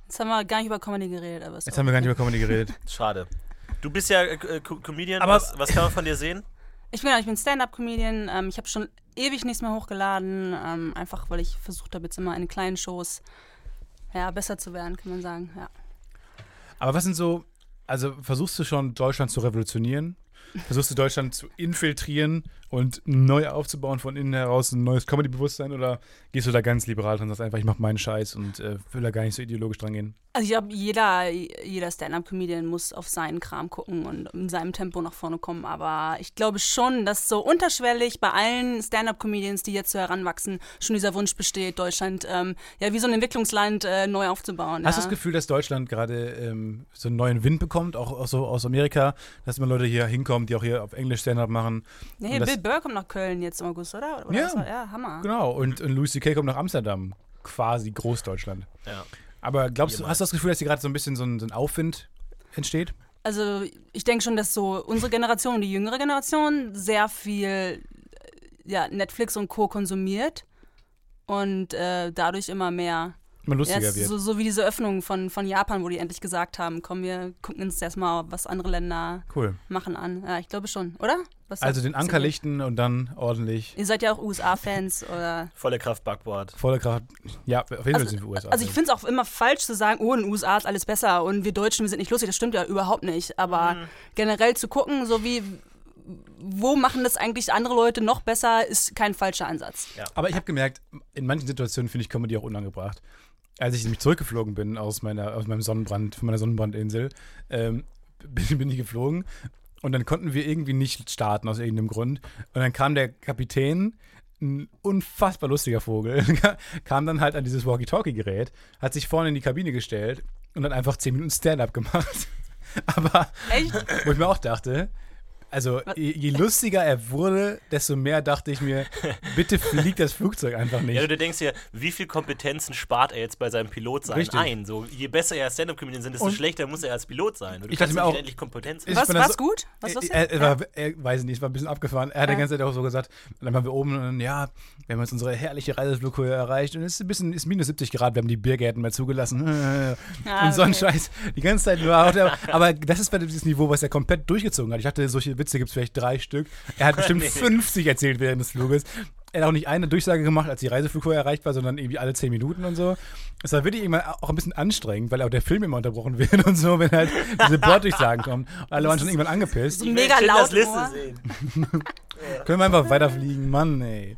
Jetzt haben wir gar nicht über Comedy geredet, aber jetzt haben wir gar nicht über Comedy geredet. Schade. Du bist ja äh, äh, Co- Comedian. Aber- was, was kann man von dir sehen? Ich bin, ich bin Stand-Up-Comedian. Ähm, ich habe schon ewig nichts mehr hochgeladen. Ähm, einfach, weil ich versucht habe, jetzt immer in kleinen Shows ja, besser zu werden, kann man sagen. Ja. Aber was sind so, also versuchst du schon Deutschland zu revolutionieren? Versuchst du Deutschland zu infiltrieren und neu aufzubauen von innen heraus, ein neues Comedy-Bewusstsein oder gehst du da ganz liberal dran und sagst einfach, ich mach meinen Scheiß und äh, will da gar nicht so ideologisch dran gehen? Also ich glaube, jeder, jeder Stand-Up-Comedian muss auf seinen Kram gucken und in seinem Tempo nach vorne kommen. Aber ich glaube schon, dass so unterschwellig bei allen Stand-Up-Comedians, die jetzt so heranwachsen, schon dieser Wunsch besteht, Deutschland ähm, ja wie so ein Entwicklungsland äh, neu aufzubauen. Hast du ja. das Gefühl, dass Deutschland gerade ähm, so einen neuen Wind bekommt, auch, auch so aus Amerika, dass immer Leute hier hinkommen, die auch hier auf Englisch Stand-Up machen? Nee, Und das- Bill Burr kommt nach Köln jetzt im August, oder? oder Ja. war- ja, Hammer. Genau, und, und Louis C.K. kommt nach Amsterdam, quasi Großdeutschland. Ja. Aber glaubst du, hast du das Gefühl, dass hier gerade so ein bisschen so ein, so ein Aufwind entsteht? Also ich denke schon, dass so unsere Generation und die jüngere Generation sehr viel äh, ja, Netflix und Co. konsumiert und äh, dadurch immer mehr. Immer lustiger Ja, wird. so, so wie diese Öffnung von, von Japan, wo die endlich gesagt haben, komm, wir gucken uns erstmal, was andere Länder Cool. machen an. Ja, ich glaube schon, oder? Was Also den Anker lichten und dann ordentlich Ihr seid ja auch USA-Fans oder. Volle Kraft Backboard. voller Kraft. Ja, auf jeden Fall Also, sind wir USA. also ich finde es auch immer falsch zu sagen, oh, in den USA ist alles besser und wir Deutschen, wir sind nicht lustig. Das stimmt ja überhaupt nicht. Aber Mhm. generell zu gucken, so wie, wo machen das eigentlich andere Leute noch besser, ist kein falscher Ansatz. Aber ich habe gemerkt, in manchen Situationen finde ich Comedy auch unangebracht. Als ich nämlich zurückgeflogen bin aus, meiner, aus meinem Sonnenbrand, von meiner Sonnenbrandinsel, ähm, bin, bin ich geflogen und dann konnten wir irgendwie nicht starten aus irgendeinem Grund. Und dann kam der Kapitän, ein unfassbar lustiger Vogel, kam dann halt an dieses Walkie-Talkie-Gerät, hat sich vorne in die Kabine gestellt und hat einfach 10 Minuten Stand-up gemacht. Aber Echt? wo ich mir auch dachte, also je, je lustiger er wurde, desto mehr dachte ich mir, bitte fliegt das Flugzeug einfach nicht. Ja, du denkst dir, wie viel Kompetenzen spart er jetzt bei seinem Pilot sein Richtig. ein? So, je besser er Stand-Up-Comedian sind, desto Und- schlechter muss er als Pilot sein. Du Ich kannst dachte mir auch- endlich Kompetenzen. Ich Was, was so- gut? Was er, lustig? er, er, war, er weiß ich nicht, es war ein bisschen abgefahren. Er hat die Ja. ganze Zeit auch so gesagt, und dann waren wir oben und ja, wir haben jetzt unsere herrliche Reiseflughöhe erreicht und es ist ein bisschen, ist minus 70 Grad, wir haben die Biergärten mehr zugelassen. Ah, und so ein okay. Scheiß. Die ganze Zeit nur. Aber, aber das ist bei dieses Niveau, was er komplett durchgezogen hat. Ich dachte, solche Witze gibt es vielleicht drei Stück. Er hat bestimmt Nee. 50 erzählt während des Fluges. Er hat auch nicht eine Durchsage gemacht, als die Reiseflughöhe erreicht war, sondern irgendwie alle 10 Minuten und so. Es war wirklich immer auch ein bisschen anstrengend, weil auch der Film immer unterbrochen wird und so, wenn halt diese Borddurchsagen kommen. Und alle waren schon irgendwann angepisst. mega laut. Liste Ohr. sehen. Können wir einfach weiterfliegen, Mann, ey.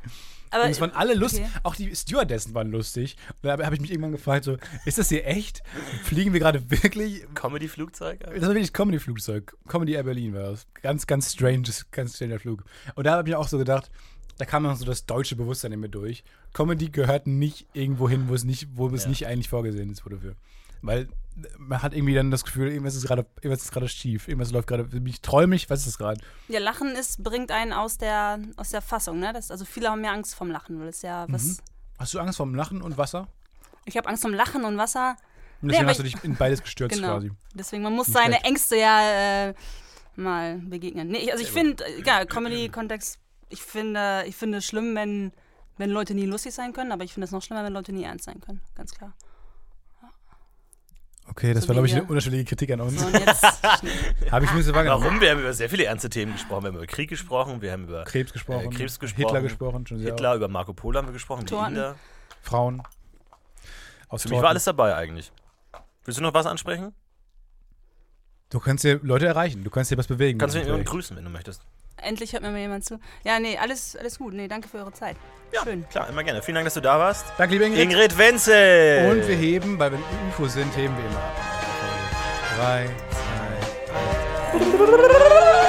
Aber Und es waren alle lustig, okay. auch die Stewardessen waren lustig. Und da habe ich mich irgendwann gefragt, so, ist das hier echt? Fliegen wir gerade wirklich? Comedy-Flugzeug? Das war wirklich Comedy-Flugzeug. Comedy Air Berlin war das. Ganz, ganz stranges, ganz stranger Flug. Und da habe ich mir auch so gedacht, da kam noch so das deutsche Bewusstsein in mir durch. Comedy gehört nicht irgendwo hin, wo es nicht, wo es Ja. nicht eigentlich vorgesehen ist dafür. Weil man hat irgendwie dann das Gefühl, irgendwas ist gerade, irgendwas ist gerade schief, irgendwas läuft gerade, ich träumig, was ist das gerade? Ja, Lachen ist, bringt einen aus der, aus der Fassung, ne? Das, also viele haben mehr Angst vom Lachen, weil es ja was. Mhm. Hast du Angst vorm Lachen und Wasser? Ich habe Angst vom Lachen und Wasser. Und deswegen aber hast du dich in beides gestürzt Genau. quasi. Deswegen, man muss Nicht seine schlecht. Ängste ja äh, mal begegnen. Nee, ich- also ich finde, ja, Comedy-Kontext, ich finde, ich finde es schlimm, wenn, wenn Leute nie lustig sein können, aber ich finde es noch schlimmer, wenn Leute nie ernst sein können. Ganz klar. Okay, das So war, glaube ich, eine unterschiedliche Kritik an uns. So, und jetzt Habe ich mir so wahrgenommen. Warum? Wir haben über sehr viele ernste Themen gesprochen. Wir haben über Krieg gesprochen, wir haben über Krebs gesprochen, Äh, Krebs gesprochen, Hitler gesprochen, schon sehr Hitler, über Marco Polo haben wir gesprochen, die Torten. Frauen. Aus Für mich war Torten. alles dabei eigentlich. Willst du noch was ansprechen? Du kannst hier Leute erreichen, du kannst hier was bewegen. Kannst du mich grüßen, wenn du möchtest. Endlich hört mir mal jemand zu. Ja, nee, alles, alles gut. Nee, danke für eure Zeit. Schön. Klar, immer gerne. Vielen Dank, dass du da warst. Danke, liebe Ingrid. Ingrid Wenzel! Und wir heben, weil wenn UFOs sind, heben wir immer ab. Drei, zwei, eins.